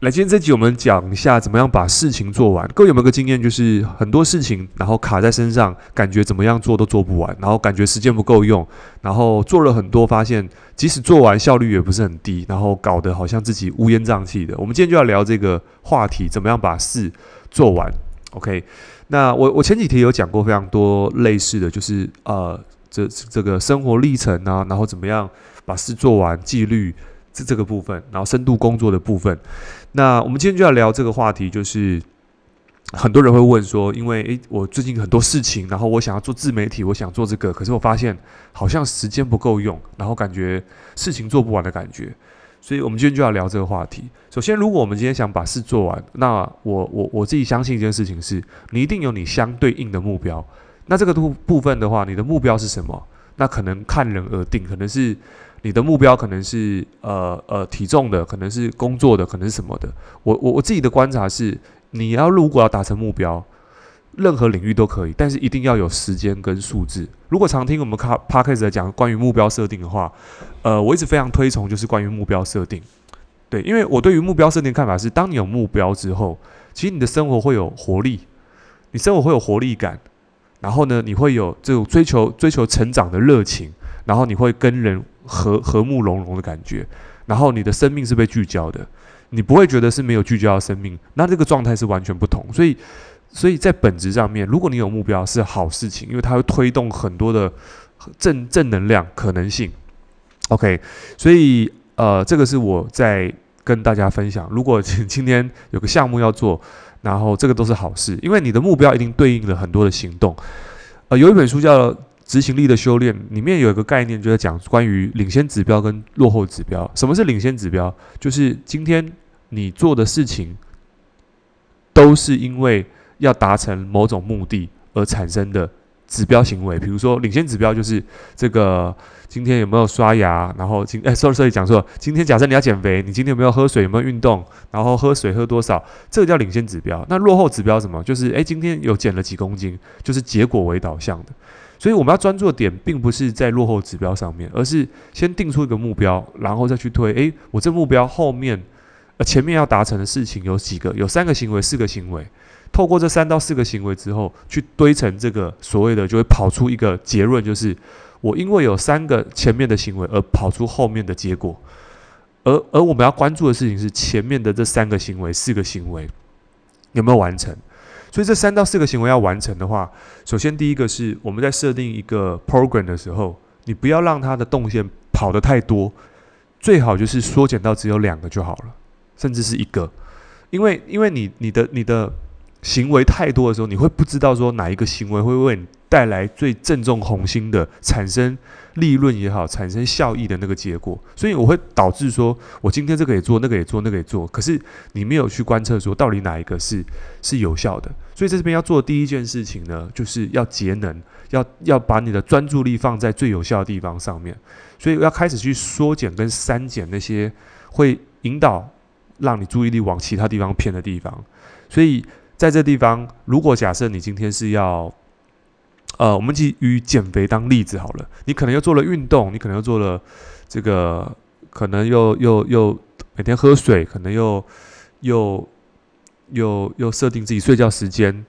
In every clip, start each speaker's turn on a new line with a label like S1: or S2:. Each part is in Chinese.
S1: 来，今天这集我们讲一下怎么样把事情做完。各位有没有个经验，就是很多事情然后卡在身上，感觉怎么样做都做不完，然后感觉时间不够用，然后做了很多，发现即使做完效率也不是很低，然后搞得好像自己乌烟瘴气的。我们今天就要聊这个话题，怎么样把事做完？OK，那我我前几天有讲过非常多类似的就是呃这这个生活历程啊，然后怎么样把事做完，纪律。这这个部分，然后深度工作的部分，那我们今天就要聊这个话题，就是很多人会问说，因为诶，我最近很多事情，然后我想要做自媒体，我想做这个，可是我发现好像时间不够用，然后感觉事情做不完的感觉，所以我们今天就要聊这个话题。首先，如果我们今天想把事做完，那我我我自己相信一件事情是，你一定有你相对应的目标。那这个部部分的话，你的目标是什么？那可能看人而定，可能是。你的目标可能是呃呃体重的，可能是工作的，可能是什么的。我我我自己的观察是，你要如果要达成目标，任何领域都可以，但是一定要有时间跟数字。如果常听我们卡 Podcast 在讲关于目标设定的话，呃，我一直非常推崇就是关于目标设定。对，因为我对于目标设定看法是，当你有目标之后，其实你的生活会有活力，你生活会有活力感，然后呢，你会有这种追求追求成长的热情，然后你会跟人。和和睦融融的感觉，然后你的生命是被聚焦的，你不会觉得是没有聚焦的生命，那这个状态是完全不同。所以，所以在本质上面，如果你有目标是好事情，因为它会推动很多的正正能量可能性。OK，所以呃，这个是我在跟大家分享。如果今天有个项目要做，然后这个都是好事，因为你的目标一定对应了很多的行动。呃，有一本书叫。执行力的修炼里面有一个概念，就在讲关于领先指标跟落后指标。什么是领先指标？就是今天你做的事情都是因为要达成某种目的而产生的指标行为。比如说，领先指标就是这个今天有没有刷牙，然后今哎，sorry sorry 讲错，今天假设你要减肥，你今天有没有喝水，有没有运动，然后喝水喝多少，这个叫领先指标。那落后指标什么？就是诶，今天有减了几公斤，就是结果为导向的。所以我们要专注的点，并不是在落后指标上面，而是先定出一个目标，然后再去推。诶，我这目标后面，呃，前面要达成的事情有几个？有三个行为，四个行为。透过这三到四个行为之后，去堆成这个所谓的，就会跑出一个结论，就是我因为有三个前面的行为而跑出后面的结果。而而我们要关注的事情是前面的这三个行为、四个行为有没有完成。所以这三到四个行为要完成的话，首先第一个是我们在设定一个 program 的时候，你不要让它的动线跑得太多，最好就是缩减到只有两个就好了，甚至是一个，因为因为你你的你的行为太多的时候，你会不知道说哪一个行为会为你带来最正中红心的产生利润也好，产生效益的那个结果，所以我会导致说，我今天这个也做，那个也做，那个也做，可是你没有去观测说到底哪一个是是有效的。所以在这边要做的第一件事情呢，就是要节能，要要把你的专注力放在最有效的地方上面。所以要开始去缩减跟删减那些会引导让你注意力往其他地方偏的地方。所以在这地方，如果假设你今天是要呃，我们以以减肥当例子好了。你可能又做了运动，你可能又做了这个，可能又又又每天喝水，可能又又又又设定自己睡觉时间，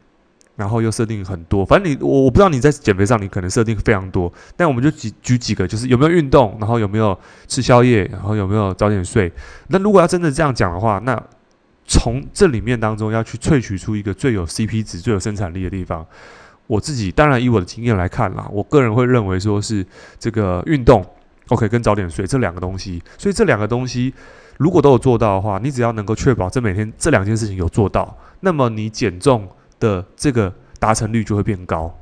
S1: 然后又设定很多。反正你我我不知道你在减肥上你可能设定非常多，但我们就举举几个，就是有没有运动，然后有没有吃宵夜，然后有没有早点睡。那如果要真的这样讲的话，那从这里面当中要去萃取出一个最有 CP 值、最有生产力的地方。我自己当然以我的经验来看啦，我个人会认为说是这个运动，OK，跟早点睡这两个东西。所以这两个东西如果都有做到的话，你只要能够确保这每天这两件事情有做到，那么你减重的这个达成率就会变高，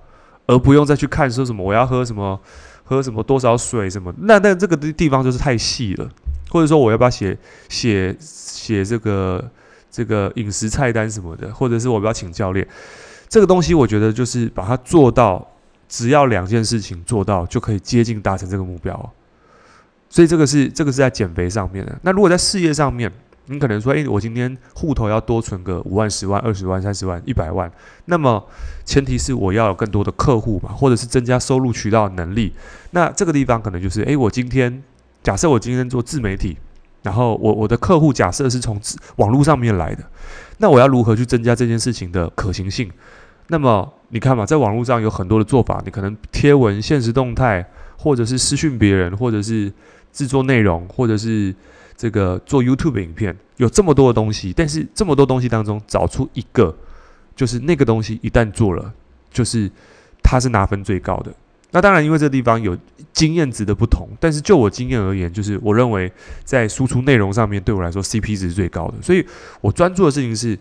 S1: 而不用再去看说什么我要喝什么喝什么多少水什么。那那这个地方就是太细了，或者说我要不要写写写这个这个饮食菜单什么的，或者是我不要请教练。这个东西，我觉得就是把它做到，只要两件事情做到，就可以接近达成这个目标。所以这个是这个是在减肥上面的。那如果在事业上面，你可能说，诶，我今天户头要多存个五万、十万、二十万、三十万、一百万，那么前提是我要有更多的客户嘛，或者是增加收入渠道能力。那这个地方可能就是，诶，我今天假设我今天做自媒体，然后我我的客户假设是从网络上面来的，那我要如何去增加这件事情的可行性？那么你看嘛，在网络上有很多的做法，你可能贴文、现实动态，或者是私讯别人，或者是制作内容，或者是这个做 YouTube 影片，有这么多的东西。但是这么多东西当中，找出一个，就是那个东西一旦做了，就是它是拿分最高的。那当然，因为这个地方有经验值的不同，但是就我经验而言，就是我认为在输出内容上面，对我来说 CP 值是最高的。所以我专注的事情是，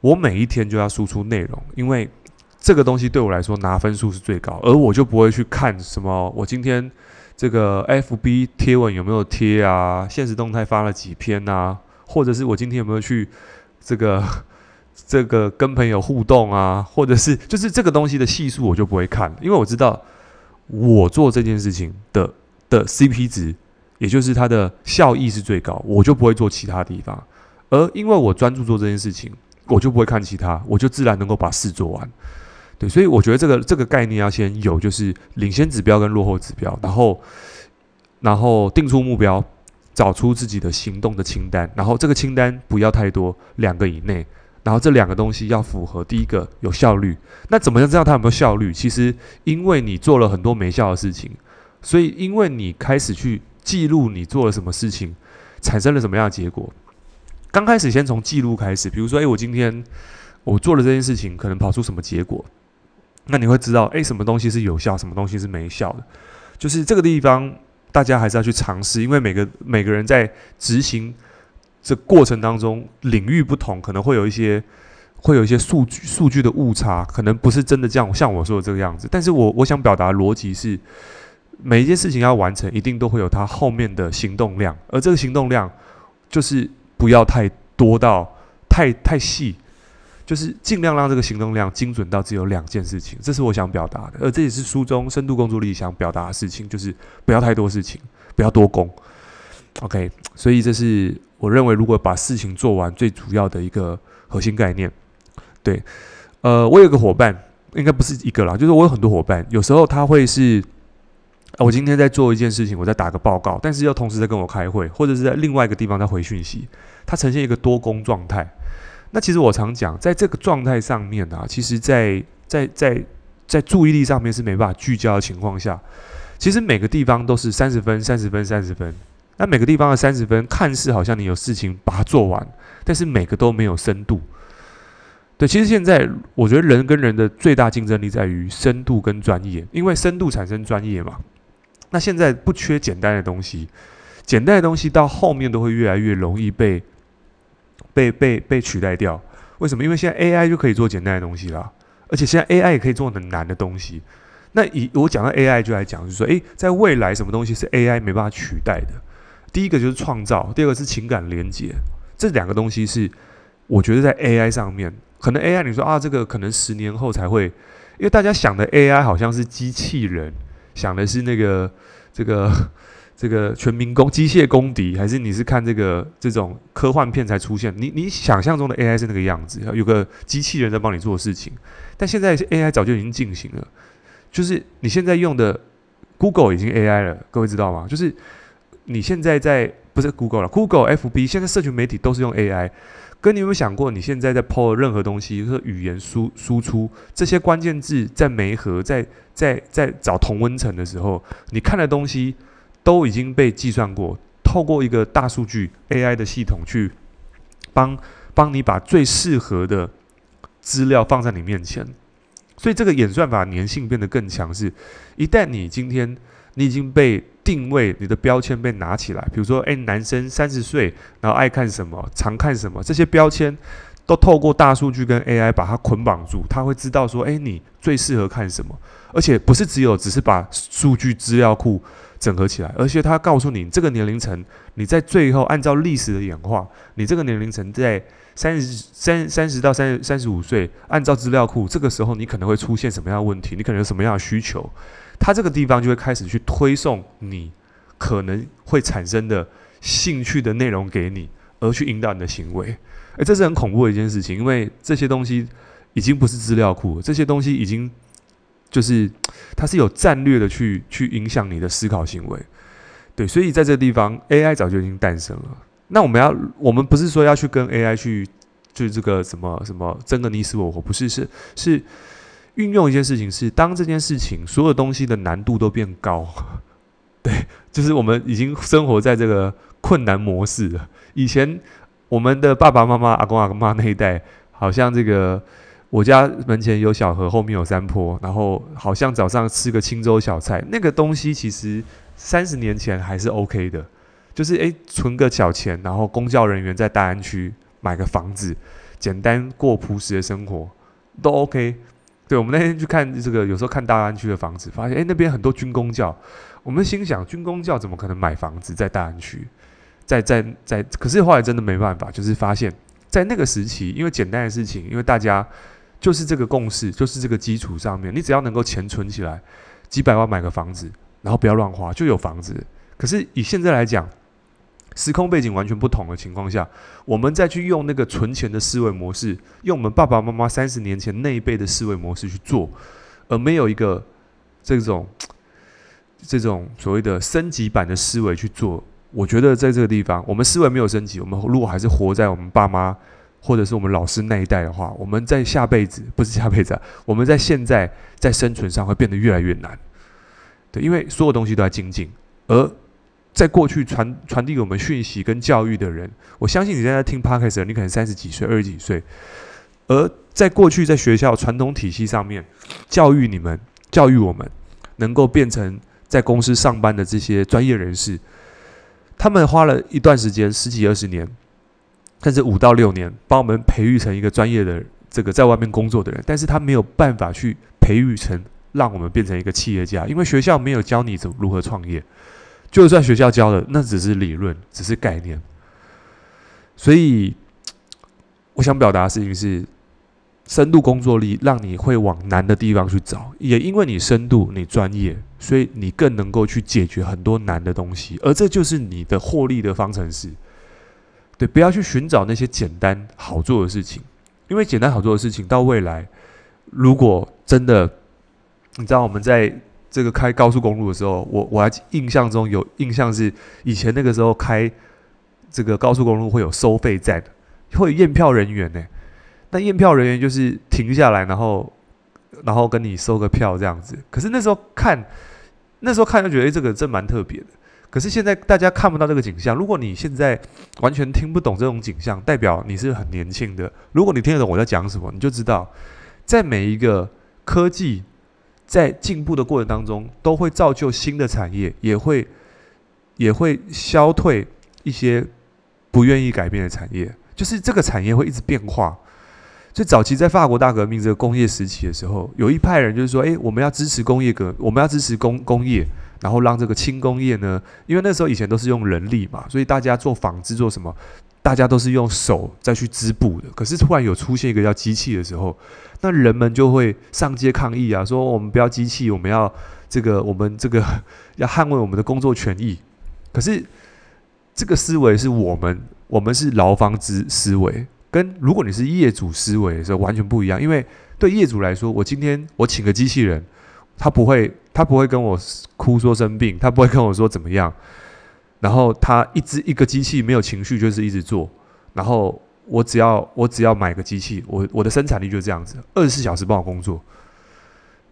S1: 我每一天就要输出内容，因为这个东西对我来说拿分数是最高，而我就不会去看什么我今天这个 FB 贴文有没有贴啊，现实动态发了几篇啊，或者是我今天有没有去这个。这个跟朋友互动啊，或者是就是这个东西的系数，我就不会看，因为我知道我做这件事情的的 CP 值，也就是它的效益是最高，我就不会做其他地方。而因为我专注做这件事情，我就不会看其他，我就自然能够把事做完。对，所以我觉得这个这个概念要先有，就是领先指标跟落后指标，然后然后定出目标，找出自己的行动的清单，然后这个清单不要太多，两个以内。然后这两个东西要符合，第一个有效率。那怎么样知道它有没有效率？其实因为你做了很多没效的事情，所以因为你开始去记录你做了什么事情，产生了什么样的结果。刚开始先从记录开始，比如说，诶，我今天我做了这件事情，可能跑出什么结果？那你会知道，诶，什么东西是有效，什么东西是没效的。就是这个地方，大家还是要去尝试，因为每个每个人在执行。这过程当中，领域不同，可能会有一些会有一些数据数据的误差，可能不是真的这样，像我说的这个样子。但是我我想表达的逻辑是，每一件事情要完成，一定都会有它后面的行动量，而这个行动量就是不要太多到太太细，就是尽量让这个行动量精准到只有两件事情，这是我想表达的。而这也是书中深度工作力想表达的事情，就是不要太多事情，不要多工。OK，所以这是。我认为，如果把事情做完，最主要的一个核心概念，对，呃，我有个伙伴，应该不是一个啦，就是我有很多伙伴，有时候他会是，我今天在做一件事情，我在打个报告，但是又同时在跟我开会，或者是在另外一个地方在回讯息，他呈现一个多工状态。那其实我常讲，在这个状态上面啊，其实，在在在在注意力上面是没办法聚焦的情况下，其实每个地方都是三十分、三十分、三十分。那每个地方的三十分，看似好像你有事情把它做完，但是每个都没有深度。对，其实现在我觉得人跟人的最大竞争力在于深度跟专业，因为深度产生专业嘛。那现在不缺简单的东西，简单的东西到后面都会越来越容易被被被被取代掉。为什么？因为现在 AI 就可以做简单的东西了，而且现在 AI 也可以做很难的东西。那以我讲到 AI 就来讲，就是说，诶，在未来什么东西是 AI 没办法取代的？第一个就是创造，第二个是情感连接，这两个东西是我觉得在 AI 上面，可能 AI 你说啊，这个可能十年后才会，因为大家想的 AI 好像是机器人，想的是那个这个 这个全民工机械公敌，还是你是看这个这种科幻片才出现？你你想象中的 AI 是那个样子，有个机器人在帮你做事情，但现在 AI 早就已经进行了，就是你现在用的 Google 已经 AI 了，各位知道吗？就是。你现在在不是 Google 了，Google、FB 现在社群媒体都是用 AI。跟你有没有想过，你现在在 PO 任何东西，就是语言输输出这些关键字，在媒合，在在在找同温层的时候，你看的东西都已经被计算过，透过一个大数据 AI 的系统去帮帮你把最适合的资料放在你面前。所以这个演算法粘性变得更强势。一旦你今天你已经被定位你的标签被拿起来，比如说，诶，男生三十岁，然后爱看什么，常看什么，这些标签都透过大数据跟 AI 把它捆绑住，他会知道说，诶，你最适合看什么，而且不是只有只是把数据资料库整合起来，而且他告诉你这个年龄层，你在最后按照历史的演化，你这个年龄层在三十三三十到三三十五岁，按照资料库，这个时候你可能会出现什么样的问题，你可能有什么样的需求。它这个地方就会开始去推送你可能会产生的兴趣的内容给你，而去引导你的行为。诶，这是很恐怖的一件事情，因为这些东西已经不是资料库，这些东西已经就是它是有战略的去去影响你的思考行为。对，所以在这个地方，AI 早就已经诞生了。那我们要，我们不是说要去跟 AI 去，就是这个什么什么争个你死我活，不是，是是运用一件事情是，当这件事情所有东西的难度都变高，对，就是我们已经生活在这个困难模式了。以前我们的爸爸妈妈、阿公阿妈那一代，好像这个我家门前有小河，后面有山坡，然后好像早上吃个清粥小菜，那个东西其实三十年前还是 OK 的。就是诶，存个小钱，然后公教人员在大安区买个房子，简单过朴实的生活都 OK。对，我们那天去看这个，有时候看大安区的房子，发现诶，那边很多军工教。我们心想，军工教怎么可能买房子在大安区？在在在，可是后来真的没办法，就是发现，在那个时期，因为简单的事情，因为大家就是这个共识，就是这个基础上面，你只要能够钱存起来，几百万买个房子，然后不要乱花，就有房子。可是以现在来讲，时空背景完全不同的情况下，我们再去用那个存钱的思维模式，用我们爸爸妈妈三十年前那一辈的思维模式去做，而没有一个这种这种所谓的升级版的思维去做，我觉得在这个地方，我们思维没有升级。我们如果还是活在我们爸妈或者是我们老师那一代的话，我们在下辈子不是下辈子，我们在现在在生存上会变得越来越难。对，因为所有东西都在精进，而在过去传传递给我们讯息跟教育的人，我相信你现在听 Podcast，你可能三十几岁、二十几岁，而在过去在学校传统体系上面教育你们、教育我们，能够变成在公司上班的这些专业人士，他们花了一段时间，十几二十年，甚至五到六年，把我们培育成一个专业的这个在外面工作的人，但是他没有办法去培育成让我们变成一个企业家，因为学校没有教你怎如何创业。就算学校教的，那只是理论，只是概念。所以，我想表达的事情是，深度工作力让你会往难的地方去找，也因为你深度、你专业，所以你更能够去解决很多难的东西，而这就是你的获利的方程式。对，不要去寻找那些简单好做的事情，因为简单好做的事情，到未来，如果真的，你知道我们在。这个开高速公路的时候，我我还印象中有印象是以前那个时候开这个高速公路会有收费站，会有验票人员呢。那验票人员就是停下来，然后然后跟你收个票这样子。可是那时候看，那时候看就觉得，这个真蛮特别的。可是现在大家看不到这个景象。如果你现在完全听不懂这种景象，代表你是很年轻的。如果你听得懂我在讲什么，你就知道，在每一个科技。在进步的过程当中，都会造就新的产业，也会也会消退一些不愿意改变的产业。就是这个产业会一直变化。就早期在法国大革命这个工业时期的时候，有一派人就是说：“诶，我们要支持工业革，我们要支持工工业，然后让这个轻工业呢，因为那时候以前都是用人力嘛，所以大家做纺织做什么，大家都是用手再去织布的。可是突然有出现一个叫机器的时候。”那人们就会上街抗议啊，说我们不要机器，我们要这个，我们这个 要捍卫我们的工作权益。可是这个思维是我们，我们是劳方之思维，跟如果你是业主思维的时候完全不一样。因为对业主来说，我今天我请个机器人，他不会，他不会跟我哭说生病，他不会跟我说怎么样，然后他一直一个机器没有情绪，就是一直做，然后。我只要我只要买个机器，我我的生产力就这样子，二十四小时帮我工作。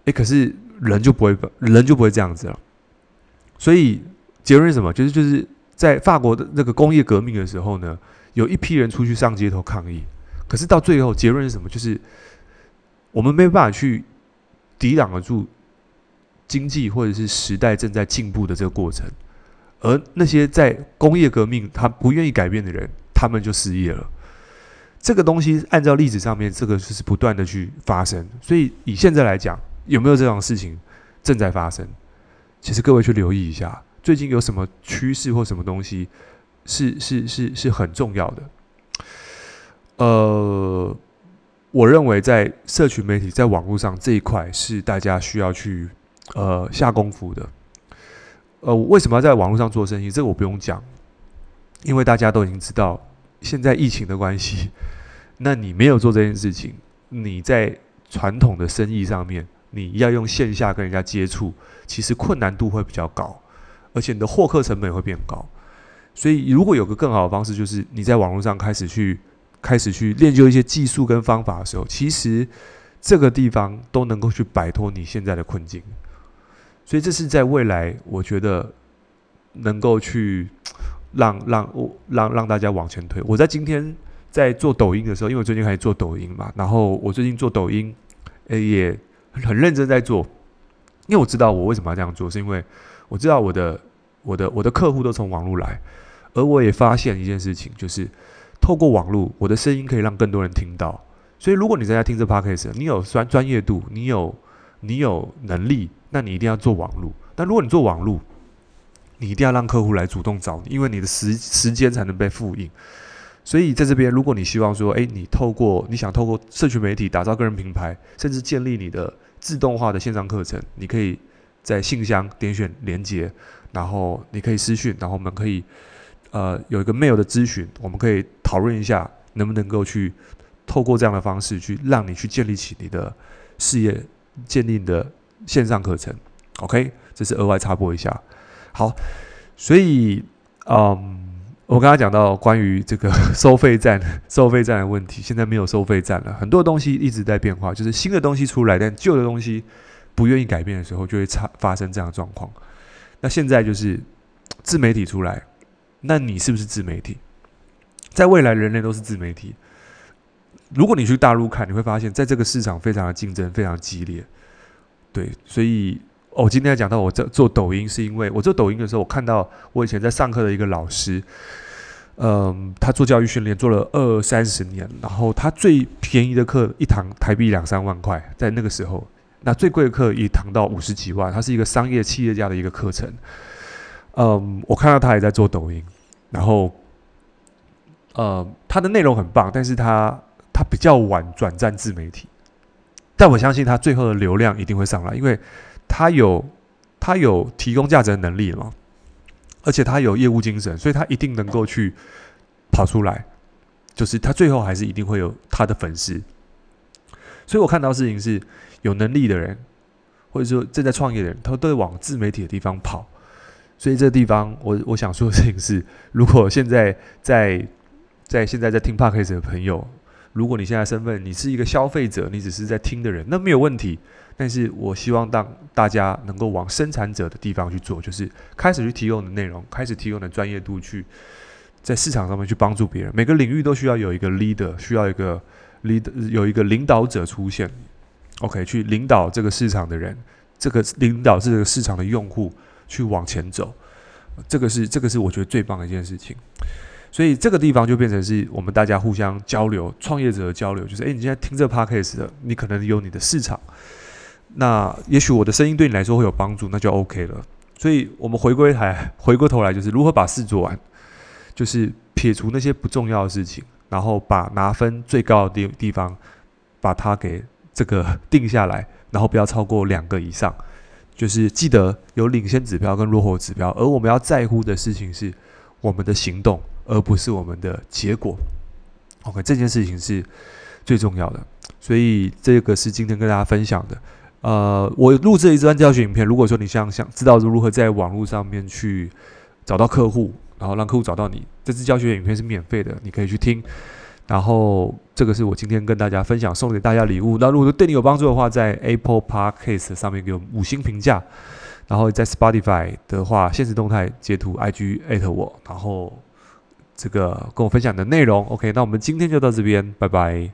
S1: 诶，可是人就不会，人就不会这样子了。所以结论是什么？就是就是在法国的那个工业革命的时候呢，有一批人出去上街头抗议。可是到最后结论是什么？就是我们没办法去抵挡得住经济或者是时代正在进步的这个过程，而那些在工业革命他不愿意改变的人，他们就失业了。这个东西按照历史上面，这个就是不断的去发生。所以以现在来讲，有没有这种事情正在发生？其实各位去留意一下，最近有什么趋势或什么东西是是是是很重要的。呃，我认为在社群媒体在网络上这一块是大家需要去呃下功夫的。呃，为什么要在网络上做生意？这个我不用讲，因为大家都已经知道。现在疫情的关系，那你没有做这件事情，你在传统的生意上面，你要用线下跟人家接触，其实困难度会比较高。而且你的获客成本也会变高。所以，如果有个更好的方式，就是你在网络上开始去开始去练就一些技术跟方法的时候，其实这个地方都能够去摆脱你现在的困境。所以，这是在未来，我觉得能够去让让我让让大家往前推。我在今天在做抖音的时候，因为我最近开始做抖音嘛，然后我最近做抖音，诶，也很认真在做，因为我知道我为什么要这样做，是因为我知道我的我的我的客户都从网络来。而我也发现一件事情，就是透过网络，我的声音可以让更多人听到。所以，如果你在家听这 podcast，你有专专业度，你有你有能力，那你一定要做网络。但如果你做网络，你一定要让客户来主动找你，因为你的时时间才能被复印。所以，在这边，如果你希望说，诶，你透过你想透过社群媒体打造个人品牌，甚至建立你的自动化的线上课程，你可以在信箱点选连接，然后你可以私讯，然后我们可以。呃，有一个 mail 的咨询，我们可以讨论一下，能不能够去透过这样的方式，去让你去建立起你的事业，建立你的线上课程。OK，这是额外插播一下。好，所以，嗯，我刚刚讲到关于这个 收费站、收费站的问题，现在没有收费站了，很多东西一直在变化，就是新的东西出来，但旧的东西不愿意改变的时候，就会差发生这样的状况。那现在就是自媒体出来。那你是不是自媒体？在未来，人类都是自媒体。如果你去大陆看，你会发现在这个市场非常的竞争，非常激烈。对，所以我、今天讲到我在做抖音，是因为我做抖音的时候，我看到我以前在上课的一个老师，嗯，他做教育训练做了二三十年，然后他最便宜的课一堂台币两三万块，在那个时候，那最贵的课一堂到五十几万，他是一个商业企业家的一个课程。嗯，我看到他也在做抖音，然后，呃，他的内容很棒，但是他他比较晚转战自媒体，但我相信他最后的流量一定会上来，因为他有他有提供价值的能力嘛，而且他有业务精神，所以他一定能够去跑出来，就是他最后还是一定会有他的粉丝，所以我看到事情是有能力的人，或者说正在创业的人，他都会往自媒体的地方跑。所以这个地方我，我我想说的事情是，如果现在在在现在在听 Podcast 的朋友，如果你现在身份你是一个消费者，你只是在听的人，那没有问题。但是我希望当大家能够往生产者的地方去做，就是开始去提供的内容，开始提供的专业度，去在市场上面去帮助别人。每个领域都需要有一个 leader，需要一个 leader，有一个领导者出现，OK，去领导这个市场的人，这个领导这个市场的用户。去往前走，这个是这个是我觉得最棒的一件事情，所以这个地方就变成是我们大家互相交流，创业者的交流，就是诶，你现在听这个 podcast 的，你可能有你的市场，那也许我的声音对你来说会有帮助，那就 OK 了。所以我们回归还，回过头来就是如何把事做完，就是撇除那些不重要的事情，然后把拿分最高的地地方把它给这个定下来，然后不要超过两个以上。就是记得有领先指标跟落后指标，而我们要在乎的事情是我们的行动，而不是我们的结果。OK，这件事情是最重要的，所以这个是今天跟大家分享的。呃，我录制了一段教学影片，如果说你想想知道如何在网络上面去找到客户，然后让客户找到你，这支教学影片是免费的，你可以去听。然后，这个是我今天跟大家分享送给大家礼物。那如果说对你有帮助的话，在 Apple Podcast 上面给我五星评价。然后在 Spotify 的话，现实动态截图 IG 艾特我，然后这个跟我分享的内容。OK，那我们今天就到这边，拜拜。